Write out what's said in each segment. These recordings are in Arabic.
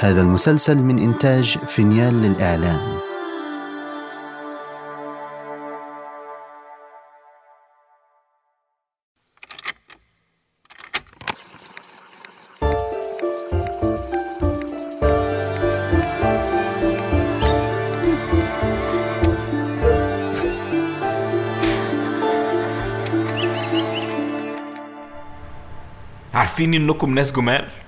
هذا المسلسل من إنتاج فينيال للإعلام. عارفين إنكم ناس جمال؟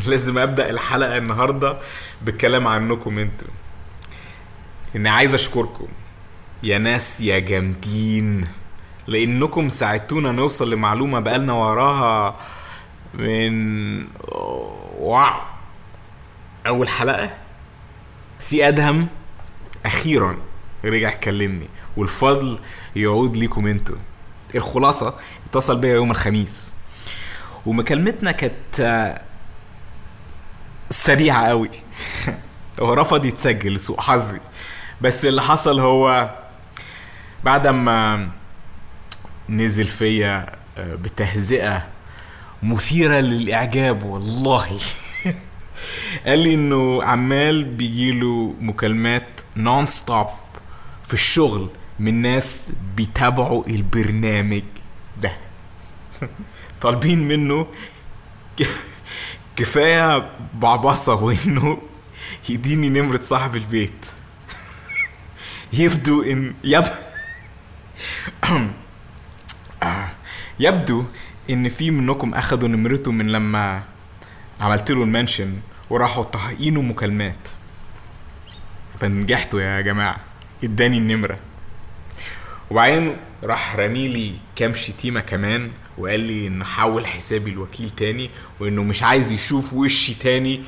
لازم أبدأ الحلقة النهارده بالكلام عنكم أنتوا. إني عايز أشكركم. يا ناس يا جامدين. لأنكم ساعدتونا نوصل لمعلومة بقالنا وراها من واو. أول حلقة. سي أدهم أخيرا رجع كلمني والفضل يعود ليكم أنتوا. الخلاصة اتصل بيا يوم الخميس. ومكالمتنا كانت سريعة قوي. هو رفض يتسجل لسوء حظي. بس اللي حصل هو بعد ما نزل فيا آه، بتهزئة مثيرة للإعجاب والله. قال لي إنه عمال بيجيله مكالمات نون ستوب في الشغل من ناس بيتابعوا البرنامج ده. طالبين منه كفاية بعبصه وانه يديني نمرة صاحب البيت. يبدو ان يب يبدو إن في منكم اخدوا نمرته من لما عملت له المنشن وراحوا طاحقينه مكالمات. فنجحتوا يا جماعة. إداني النمرة. وبعدين راح رميلي كام شتيمة كمان وقال لي إن حول حسابي الوكيل تاني وإنه مش عايز يشوف وشي تاني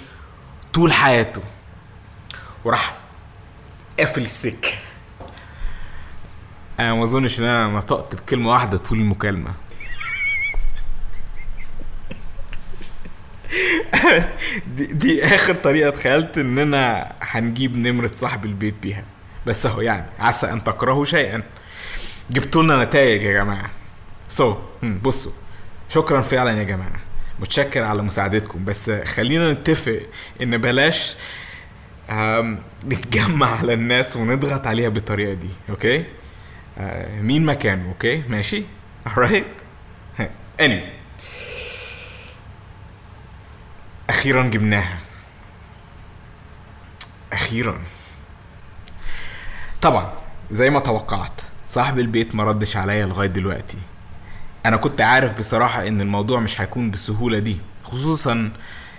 طول حياته. وراح قافل السكة. أنا ما أظنش إن أنا نطقت بكلمة واحدة طول المكالمة. دي, دي آخر طريقة تخيلت اننا هنجيب نمرة صاحب البيت بيها. بس أهو يعني عسى أن تكرهوا شيئا. جبتوا لنا نتائج يا جماعة. so, so, بصوا. شكرا فعلا يا جماعة. متشكر على مساعدتكم. بس خلينا نتفق إن بلاش نتجمع على الناس ونضغط عليها بالطريقة دي okay؟ آه، مين مكانه okay؟ ماشي؟ Alright anyway. أخيرا جبناها. أخيرا. طبعا زي ما توقعت صاحب البيت ما ردش عليا لغاية دلوقتي. أنا كنت عارف بصراحة إن الموضوع مش هيكون بالسهولة دي خصوصا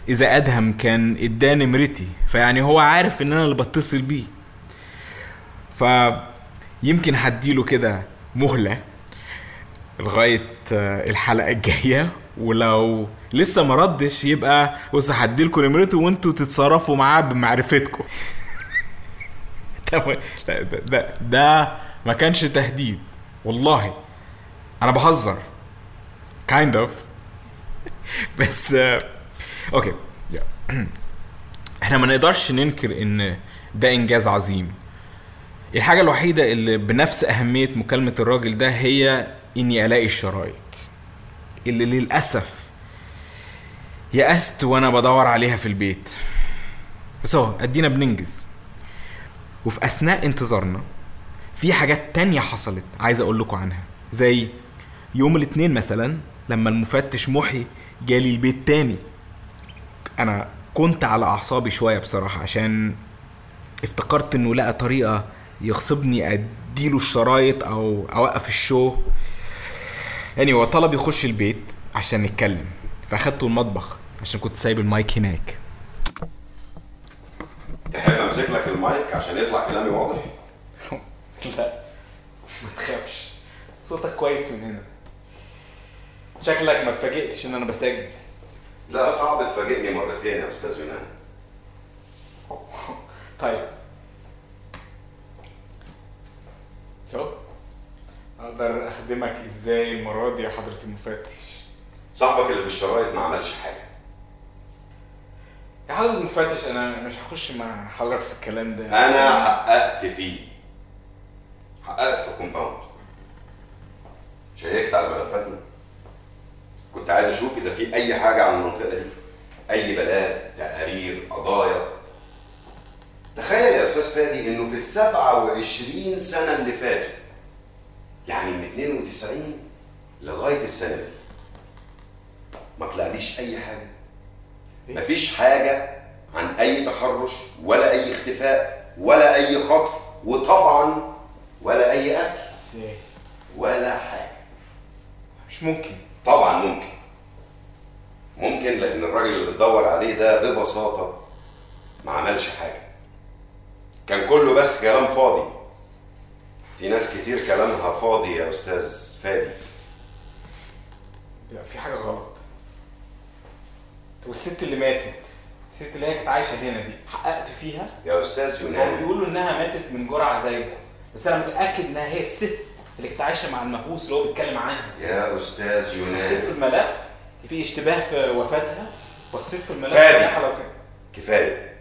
إذا أدهم كان إداني نمرتي فيعني هو عارف إن أنا اللي بتصل بيه. ف يمكن هديله كده مهلة لغاية الحلقة الجاية ولو لسه ما ردش يبقى بص هديلكوا نمرته وأنتوا تتصرفوا معاه بمعرفتكم ده, ده, ده ما كانش تهديد والله أنا بهزر. Kind of. بس آه، أوكي يا. إحنا ما نقدرش ننكر إن ده إنجاز عظيم. الحاجة الوحيدة اللي بنفس أهمية مكالمة الراجل ده هي إني ألاقي الشرايط. اللي للأسف يأست وأنا بدور عليها في البيت. بس أهو أدينا بننجز. وفي أثناء انتظارنا في حاجات تانية حصلت عايز أقول لكم عنها. زي يوم الاثنين مثلا لما المفتش محي جالي البيت تاني. أنا كنت على أعصابي شوية بصراحة عشان افتكرت إنه لقى طريقة يغصبني أديله الشرايط أو أوقف ال show. يعني هو طلب يخش البيت عشان نتكلم. فأخدته المطبخ عشان كنت سايب المايك هناك. تحب أمسك لك المايك عشان يطلع كلامي واضح؟ لا ما تخافش. صوتك كويس من هنا. شكلك ما اتفاجئتش إن أنا بسجل لا صعب تفاجئني مرتين يا أستاذ يونان. طيب. شو أقدر أخدمك إزاي المرة دي يا حضرة المفتش؟ صاحبك اللي في الشرايط ما عملش حاجة. يا حضرة المفتش أنا مش هخش مع حضرتك في الكلام ده. أنا حققت فيه. حققت في ال compound شيكت على ملفاتنا. كنت عايز أشوف إذا في أي حاجة عن المنطقة دي. أي بلاغ تقارير قضايا. تخيل يا أستاذ فادي إنه في ال 27 سنة اللي فاتوا يعني من 92 لغاية السنة دي ما طلعليش أي حاجة. مفيش حاجة عن أي تحرش ولا أي اختفاء ولا أي خطف وطبعا ولا أي قتل ولا حاجة. مش ممكن. طبعا ممكن. ممكن لأن الراجل اللي بتدور عليه ده ببساطة ما عملش حاجة. كان كله بس كلام فاضي. في ناس كتير كلامها فاضي يا أستاذ فادي. لا في حاجة غلط. طب والست اللي ماتت؟ الست اللي هي كانت عايشة هنا دي حققت فيها؟ يا أستاذ يونان بيقولوا إنها ماتت من جرعة زايدة بس أنا متأكد إنها هي الست اللي كانت عايشة مع المهووس اللي هو بيتكلم عنها. يا أستاذ بصيت في يونان الملف في اشتباه في وفاتها بصيت في الملف كان كفاية.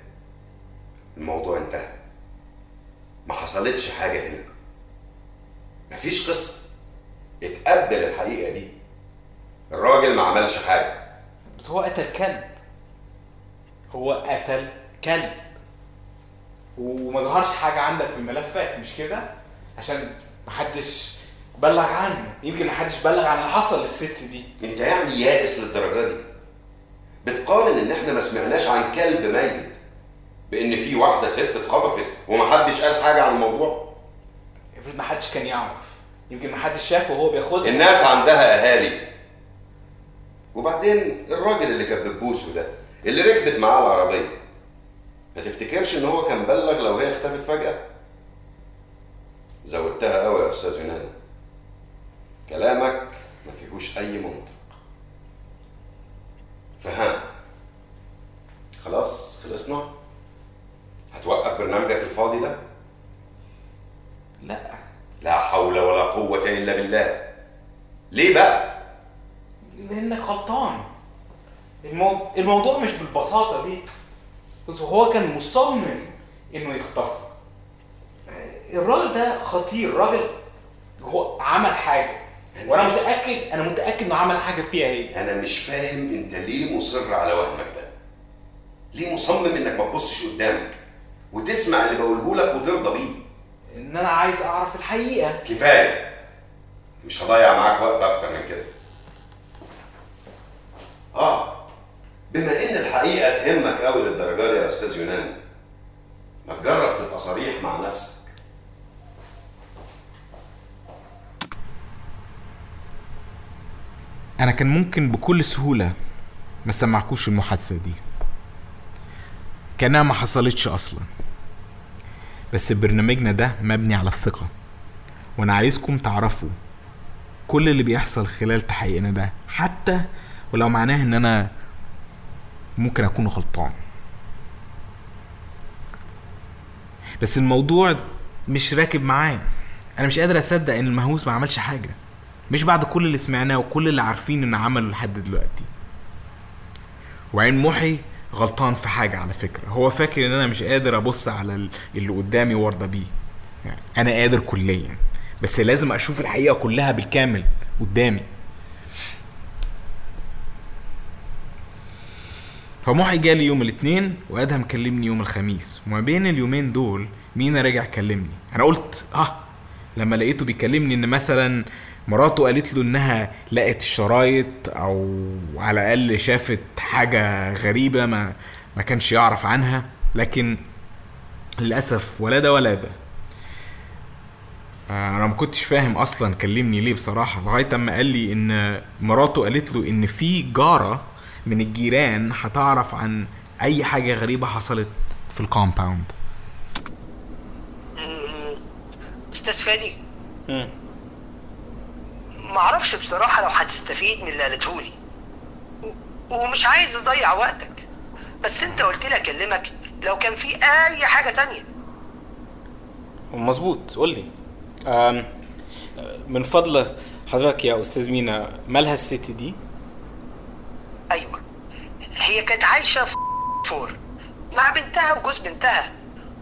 الموضوع انتهى. ما حصلتش حاجة هنا. مفيش قصة. اتقبل الحقيقة دي. الراجل ما عملش حاجة. بس هو قتل كلب. هو قتل كلب. وما ظهرش حاجة عندك في الملفات مش كده؟ عشان محدش بلغ عنه. يمكن محدش بلغ عن اللي حصل للست دي. انت يعني يائس للدرجة دي. بتقارن ان إحنا ما سمعناش عن كلب ميت بان في واحدة ست اتخطفت ومحدش قال حاجة عن الموضوع؟ افرض محدش كان يعرف. يمكن محدش شافه وهو بياخدها. الناس عندها أهالي. وبعدين الراجل اللي كانت بتبوسه ده اللي ركبت معاه العربية ما تفتكرش ان هو كان بلغ لو هي اختفت فجأة؟ زودتها قوي يا أستاذ يونان كلامك ما فيهوش أي منطق. فها خلاص خلصنا؟ هتوقف برنامجك الفاضي ده؟ لا. لا حول ولا قوة إلا بالله. ليه بقى؟ لأنك غلطان. المو... الموضوع مش بالبساطة دي. بس هو كان مصمم إنه يخطفها الراجل ده خطير الراجل هو عمل حاجة. وأنا متأكد أنا متأكد إنه عمل حاجة فيها هي أنا مش فاهم أنت ليه مصر على وهمك ده؟ ليه مصمم إنك ما تبصش قدامك وتسمع اللي بقوله لك وترضى بيه؟ إن أنا عايز أعرف الحقيقة. كفاية. مش هضيع معاك وقت أكتر من كده. آه بما إن الحقيقة تهمك قوي للدرجة دي يا أستاذ يونان ما تجرب تبقى صريح مع نفسك. أنا كان ممكن بكل سهولة ما سمعكوش المحادثة دي. كانها ما حصلتش أصلا. بس برنامجنا ده مبني على الثقة. وأنا عايزكم تعرفوا كل اللي بيحصل خلال تحقيقنا ده. حتى ولو معناه إن أنا ممكن أكون غلطان. بس الموضوع مش راكب معايا. أنا مش قادر أصدق إن المهووس ما عملش حاجة. مش بعد كل اللي سمعناه وكل اللي عارفين إن عمله لحد دلوقتي. وعين محي غلطان في حاجة على فكرة. هو فاكر إن أنا مش قادر أبص على ال- اللي قدامي وأرضى بيه. يعني أنا قادر كليا بس لازم أشوف الحقيقة كلها بالكامل قدامي. فمحي جالي يوم الاثنين وأدهم كلمني يوم الخميس. وما بين اليومين دول مينا رجع كلمني. أنا قلت آه لما لقيته بيكلمني إن مثلا مراته قالت له إنها لقت الشرايط أو على الأقل شافت حاجة غريبة ما ما كانش يعرف عنها لكن للأسف ولا ده ولا ده آه، أنا ما كنتش فاهم أصلا كلمني ليه بصراحة لغاية أما قال لي إن مراته قالت له إن في جارة من الجيران هتعرف عن أي حاجة غريبة حصلت في ال compound. أستاذ فادي. معرفش بصراحة لو هتستفيد من اللي قالته لي ومش عايز اضيع وقتك. بس انت قلت لي اكلمك لو كان في أي حاجة تانية. مظبوط. قول لي. من فضل حضرتك يا أستاذ مينا مالها الست دي؟ أيوه. هي كانت عايشة في فور مع بنتها وجوز بنتها.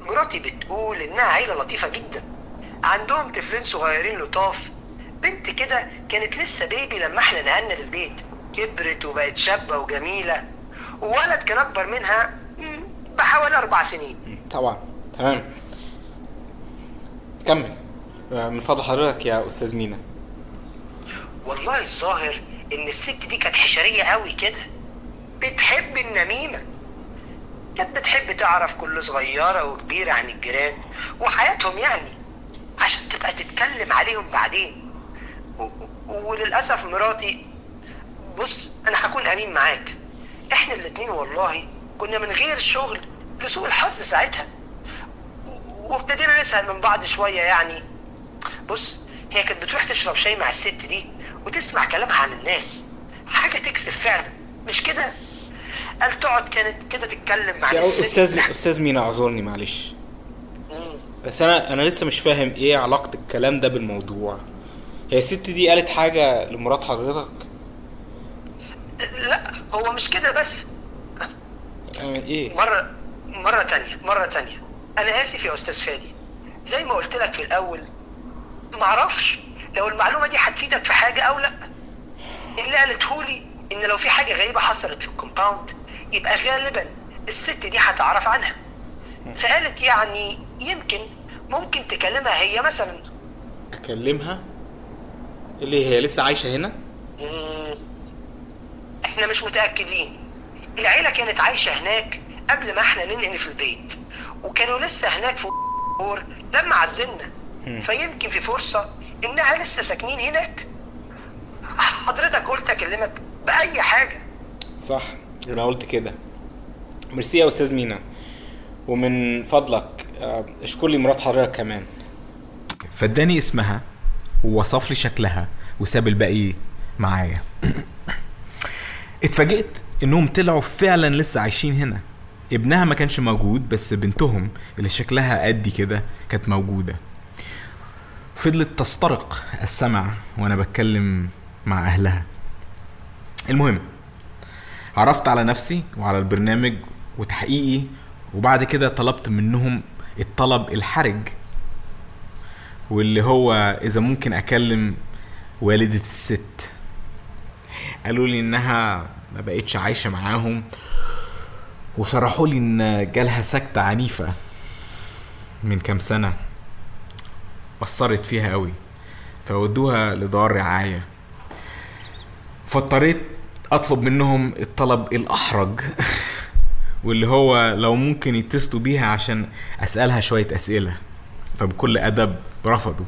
مراتي بتقول إنها عيلة لطيفة جدا. عندهم طفلين صغيرين لطاف بنت كده كانت لسه بيبي لما إحنا نقلنا للبيت كبرت وبقت شابة وجميلة. وولد كان أكبر منها بحوالي أربع سنين. طبعا. تمام. كمل. من فضل حضرتك يا أستاذ مينا. والله الظاهر إن الست دي كانت حشرية قوي كده. بتحب النميمة. كانت بتحب تعرف كل صغيرة وكبيرة عن الجيران وحياتهم يعني عشان تبقى تتكلم عليهم بعدين. وللأسف مراتي بص أنا هكون أمين معاك. إحنا الاتنين والله كنا من غير شغل لسوء الحظ ساعتها. وابتدينا نسأل من بعض شوية يعني. بص هي كانت بتروح تشرب شاي مع الست دي وتسمع كلامها عن الناس. حاجة تكسف فعلا مش كده؟ قال تقعد كانت كده تتكلم مع الست. أستاذ أستاذ مينا أعذرني معلش. بس أنا أنا لسه مش فاهم إيه علاقة الكلام ده بالموضوع. هي الست دي قالت حاجة لمرات حضرتك؟ لا هو مش كده بس. آه، إيه؟ مرة مرة تانية مرة تانية. أنا آسف يا أستاذ فادي. زي ما قلت لك في الأول معرفش لو المعلومة دي هتفيدك في حاجة أو لأ. اللي قالته لي إن لو في حاجة غريبة حصلت في الكومباوند يبقى غالبا الست دي هتعرف عنها. فقالت يعني يمكن ممكن تكلمها هي مثلا. اكلمها اللي هي لسه عايشة هنا؟ مم، إحنا مش متأكدين. العيلة كانت عايشة هناك قبل ما إحنا ننقل في البيت وكانوا لسه هناك في فور لما عزلنا فيمكن في فرصة إنها لسه ساكنين هناك. حضرتك قلت أكلمك بأي حاجة. صح أنا قلت كده. ميرسي يا أستاذ مينا. ومن فضلك آه، اشكر لي مرات حضرتك كمان. فاداني اسمها ووصف لي شكلها وساب الباقي معايا. اتفاجئت انهم طلعوا فعلا لسه عايشين هنا. ابنها ما كانش موجود بس بنتهم اللي شكلها قدي كده كانت موجودة. فضلت تسترق السمع وأنا بتكلم مع أهلها. المهم عرفت على نفسي وعلى البرنامج وتحقيقي وبعد كده طلبت منهم الطلب الحرج واللي هو إذا ممكن أكلم والدة الست. قالوا لي إنها ما بقتش عايشة معاهم وشرحوا لي إن جالها سكتة عنيفة من كام سنة أثرت فيها قوي فودوها لدار رعاية. فاضطريت أطلب منهم الطلب الأحرج واللي هو لو ممكن يتصلوا بيها عشان أسألها شوية أسئلة. فبكل أدب رفضوا.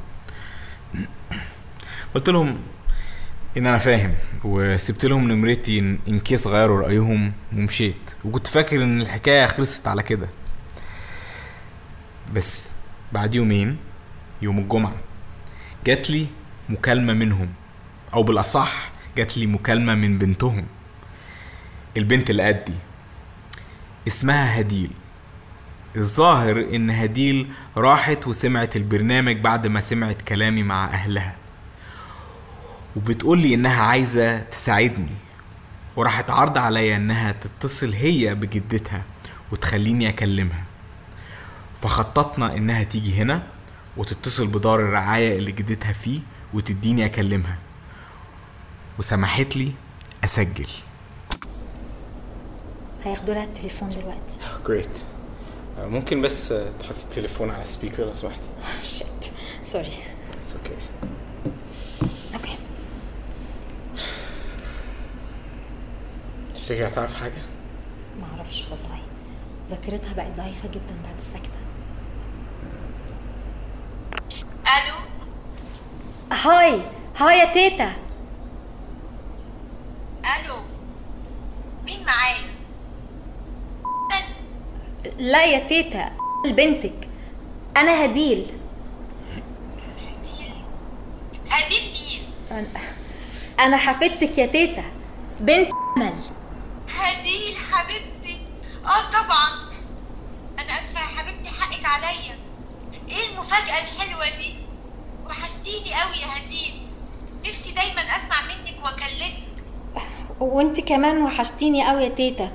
قلت لهم إن أنا فاهم وسبت لهم نمرتي ان كيس غيروا رأيهم ومشيت. وكنت فاكر إن الحكاية خلصت على كده. بس بعد يومين يوم الجمعة جات لي مكالمة منهم أو بالأصح جات لي مكالمة من بنتهم. البنت اللي قدي اسمها هديل. الظاهر إن هديل راحت وسمعت البرنامج بعد ما سمعت كلامي مع أهلها. وبتقول لي إنها عايزة تساعدني. وراحت عرض عليا إنها تتصل هي بجدتها وتخليني أكلمها. فخططنا إنها تيجي هنا وتتصل بدار الرعاية اللي جدتها فيه وتديني أكلمها. وسمحت لي أسجل. هياخدوا لها التليفون دلوقتي. great ممكن بس تحطي التليفون على speaker لو سمحتي shit sorry it's okay okay تفتكري هتعرف حاجة؟ ما أعرفش والله. ذاكرتها بقت ضعيفة جدا بعد السكتة. ألو؟ هاي. هاي يا تيتا. ألو؟ مين معايا؟ لا يا تيتا بنتك. أنا هديل. هديل؟ مين أنا- أنا حفيدتك يا تيتا. بنت أمل. هديل حبيبتي. آه طبعا. أنا أسفة يا حبيبتي حقك عليا. إيه المفاجأة الحلوة دي؟ وحشتيني قوي يا هديل. نفسي دايما أسمع منك وأكلمك. وأنت كمان وحشتيني قوي يا تيتا.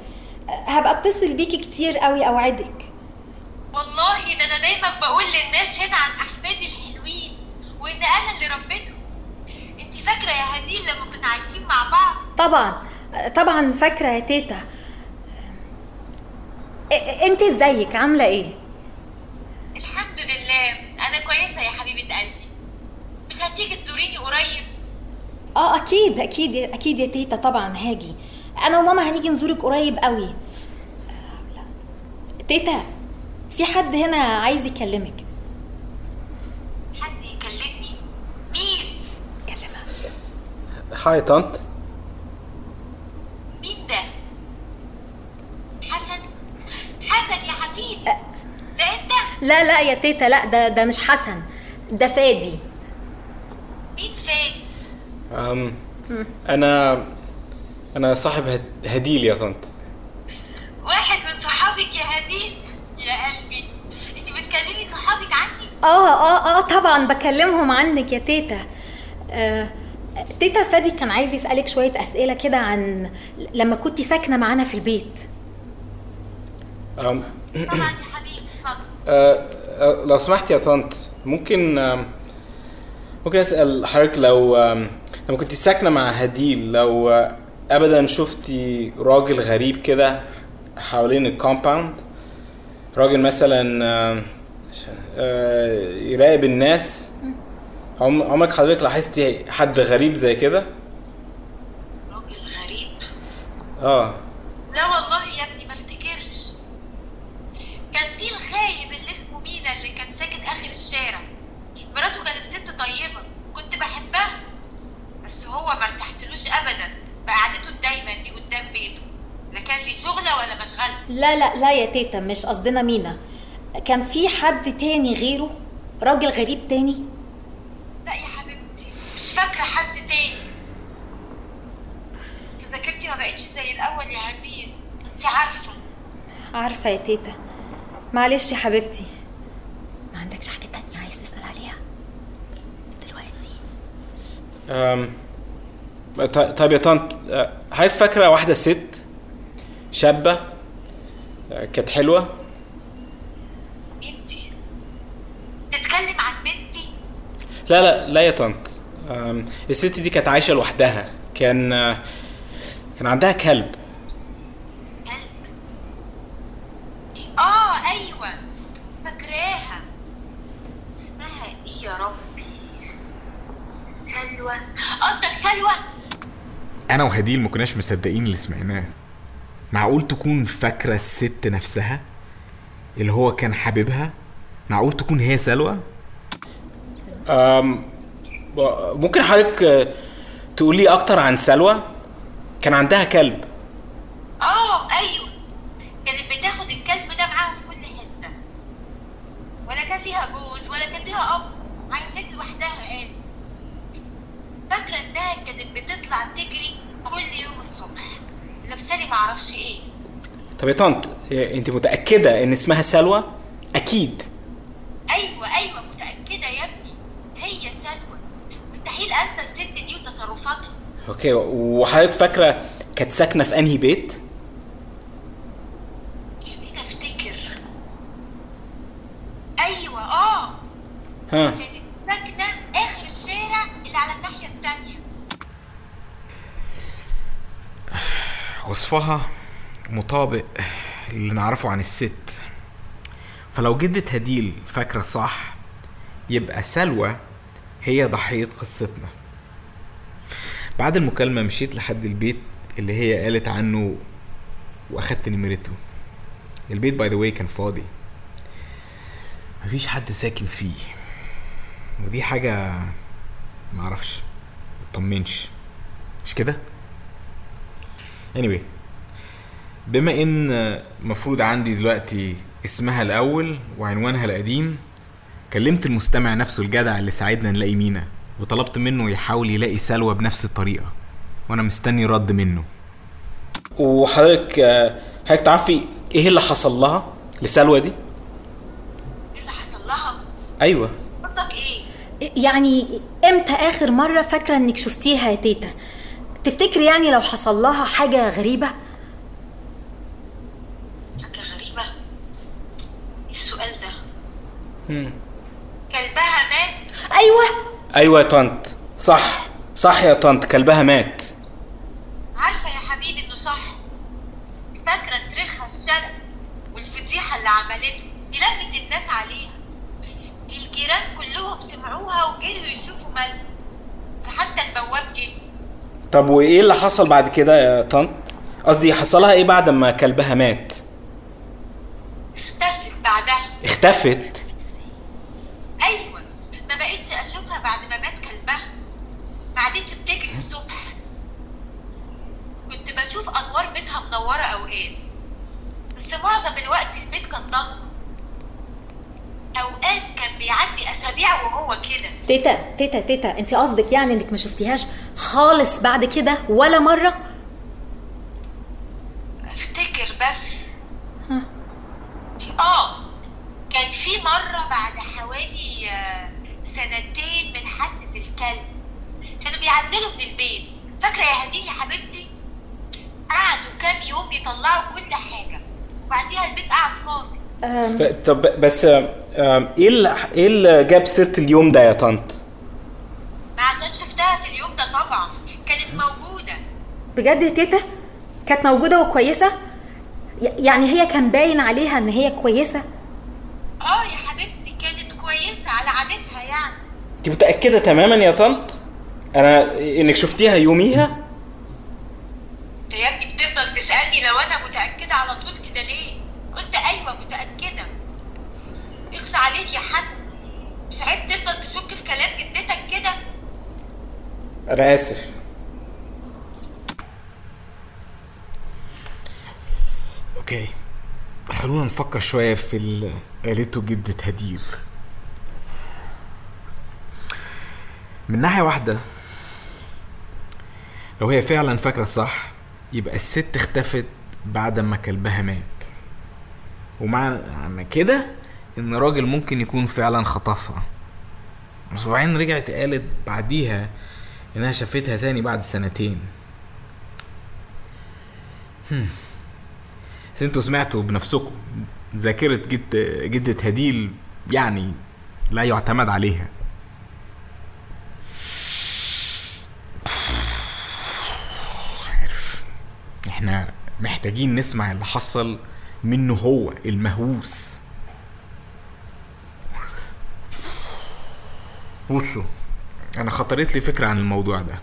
هبقى اتصل بيكي كتير قوي اوعدك. والله ده أنا دايما بقول للناس هنا عن احفادي الحلوين وإن أنا اللي ربيتهم. أنت فاكرة يا هديل لما كنا عايشين مع بعض؟ طبعا طبعا فاكرة يا تيتا. أنت إزيك؟ عاملة إيه؟ الحمد لله. أنا كويسة يا حبيبة قلبي. مش هتيجي تزوريني قريب؟ آه أكيد أكيد أكيد يا تيتا طبعا هاجي. أنا وماما هنيجي نزورك قريب قوي. تيتا في حد هنا عايز يكلمك؟ حد يكلمني؟ مين؟ كلمها هاي طنط مين ده؟ حسن؟ حسن يا حبيبي ده أنت؟ لا لا يا تيتا لا ده ده مش حسن. ده فادي. مين فادي؟ أم أنا أنا صاحب هد- هديل يا طنط. واحد من صحابك يا هديل؟ يا قلبي. أنت بتكلمي صحابك عني؟ آه آه آه طبعا بكلمهم عنك يا تيتا. آه تيتا فادي كان عايز يسألك شوية أسئلة كده عن لما كنتي ساكنة معانا في البيت. أم. طبعا يا حبيبي اتفضل. أه أه لو سمحت يا طنط ممكن ممكن أسأل حضرتك لو لما كنت ساكنة مع هديل لو أه، ابدا شفتي راجل غريب كده حوالين الكومباوند؟ راجل مثلا أم، أه، يراقب الناس. عم- عمرك حضرتك لاحظتي حد غريب زي كده؟ راجل غريب؟ آه لا والله يا ابني ما افتكرش كان في الخايب اللي اسمه مينا اللي كان ساكن اخر الشارع مراته كانت ست طيبه كنت بحبها بس هو ما ارتحتلوش ابدا بقعدته الدايمه دي قدام بيته لا كان لي شغله ولا مشغله لا لا لا يا تيتا مش قصدنا مينا. كان في حد تاني غيره؟ راجل غريب تاني؟ لا يا حبيبتي مش فاكرة حد تاني. انت ذاكرتي ما بقتش زي الأول يا هديه انت عارفة. عارفة يا تيتا. معلش يا حبيبتي. ما عندكش حاجة تانية عايز تسأل عليها؟ دلوقتي. طيب يا طنط حضرتك فاكرة واحدة ست شابة؟ كانت حلوة؟ بنتي. تتكلم عن بنتي؟ لا لا لا يا طنط. الست دي كانت عايشة لوحدها. كان كان عندها كلب. كلب. آه أيوه. فاكراها. اسمها إيه يا ربي؟ سلوى. قصدك سلوى؟ أنا وهديل ما كناش مصدقين اللي سمعناه. معقول تكون فاكرة الست نفسها؟ اللي هو كان حاببها معقول تكون هي سلوى؟ أم، ممكن حضرتك أه، تقولي أكتر عن سلوى؟ كان عندها كلب. آه أيوه. كانت بتاخد الكلب ده معاها في كل حتة. ولا كان ليها جوز ولا كان ليها أب عايشة لوحدها قال فاكرة إنها كانت بتطلع تجري معرفش إيه. طب يا طنط أنت متأكدة إن اسمها سلوى؟ أكيد. أيوه أيوه متأكدة يا ابني. هي سلوى. مستحيل أنسى الست دي وتصرفاتها. أوكي وحضرتك فاكرة كانت ساكنة في أنهي بيت؟ خليني أفتكر. أيوه آه. ها كانت ساكنه اخر الشارع اللي على الناحيه التانيه وصفها مطابق اللي نعرفه عن الست. فلو جدة هديل فاكرة صح يبقى سلوى هي ضحية قصتنا. بعد المكالمة مشيت لحد البيت اللي هي قالت عنه وأخدت نمرته. البيت by the way كان فاضي. مفيش حد ساكن فيه. ودي حاجة معرفش مطمنش. مش كده؟ anyway. بما إن مفروض عندي دلوقتي اسمها الأول وعنوانها القديم كلمت المستمع نفسه الجدع اللي ساعدنا نلاقي مينا وطلبت منه يحاول يلاقي سلوى بنفس الطريقة وأنا مستني رد منه. وحضرتك آه، حضرتك تعرفي إيه اللي حصل لها؟ لسلوى دي؟ إيه اللي حصل لها؟ أيوه. قصدك إيه؟ يعني إمتى آخر مرة فاكرة إنك شفتيها يا تيتا؟ تفتكري يعني لو حصل لها حاجة غريبة حاجة غريبه إيه السؤال ده مم. كلبها مات. أيوه. أيوه يا طنط. صح. صح يا طنط. كلبها مات. عارفة يا حبيبي إنه صح؟ فاكرة صريخها الشرق والفضيحة اللي عملتها دي لمت الناس عليها. الجيران كلهم سمعوها وجريوا يشوفوا مالها. فحتى البواب جه. طب وإيه اللي حصل بعد كده يا طنط؟ قصدي حصلها إيه بعد ما كلبها مات؟ اختفت بعدها. اختفت أيوه ما بقتش اشوفها بعد ما مات كلبها ما عادتش بتجري الصبح كنت بشوف انوار بيتها منوره اوقات بس معظم الوقت البيت كان ضلمة. أوقات كان بيعدي أسابيع وهو كده. تيتا تيتا تيتا انت قصدك يعني إنك ما شفتيهاش خالص بعد كده ولا مرة افتكر بس آه كان في مرة بعد حوالي آه، سنتين من حادثة الكلب كانوا بيعزلوا من البيت فاكرة يا هدين يا حبيبتي قعدوا كام يوم يطلعوا كل حاجة وبعديها البيت قعد فاضي أم، طب بس إيه اللي إيه اللي جاب سيرة اليوم ده يا طنط؟ ما عشان شفتها في اليوم ده طبعا. كانت موجودة. بجد يا تيتا؟ كانت موجودة وكويسة؟ يعني هي كان باين عليها إن هي كويسة؟ آه يا حبيبتي كانت كويسة على عادتها يعني. انت متأكدة تماما يا طنط؟ أنا إنك شفتيها يوميها؟ انت يا ابني بتفضل تسألني لو أنا متأكدة على طول كده ليه قلت أيوه متأكدة اخص عليك يا حسن. مش عيب تفضل تشك في كلام جدتك كده؟ أنا آسف. أوكي. خلونا نفكر شوية في اللي قالته جدة هدير من ناحية واحدة لو هي فعلا فاكرة صح يبقى الست اختفت بعد ما كلبها مات. ومعنى كده إن راجل ممكن يكون فعلا خطفها. وبعدين رجعت قالت بعديها إنها شافتها تاني بعد سنتين. بس أنتوا سمعتوا بنفسكم. ذاكرة جد جدة هديل يعني لا يعتمد عليها. عارف. إحنا محتاجين نسمع اللي حصل منه هو المهووس. بصوا أنا خطرت لي فكرة عن الموضوع ده.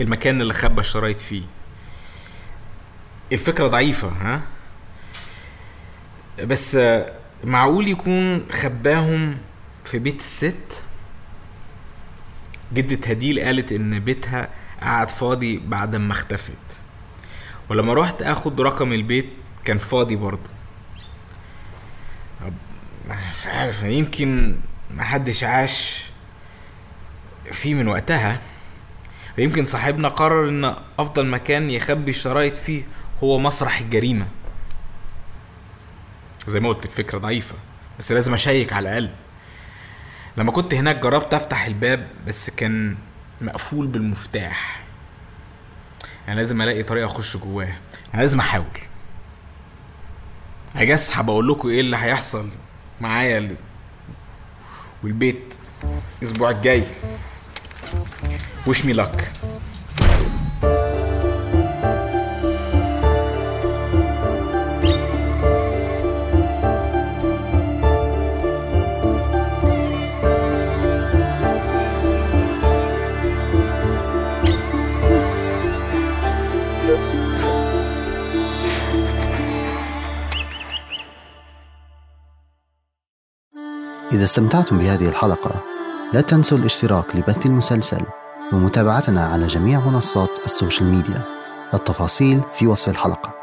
المكان اللي خبى الشرايط فيه. الفكرة ضعيفة ها؟ بس معقول يكون خباهم في بيت الست؟ جدة هديل قالت إن بيتها قعد فاضي بعد ما اختفت. ولما رحت آخد رقم البيت كان فاضي برضه. مش عارف يمكن محدش عاش فيه من وقتها ويمكن صاحبنا قرر إن أفضل مكان يخبي الشرايط فيه هو مسرح الجريمة. زي ما قلت الفكرة ضعيفة بس لازم أشيك على الأقل. لما كنت هناك جربت أفتح الباب بس كان مقفول بالمفتاح. أنا لازم ألاقي طريقة أخش جواه. أنا لازم أحاول. هجس هبقول لكم إيه اللي هيحصل معايا ال- والبيت الأسبوع الجاي. وش مي لك إذا استمتعتم بهذه الحلقة لا تنسوا الاشتراك لبث المسلسل. ومتابعتنا على جميع منصات السوشيال ميديا. التفاصيل في وصف الحلقة.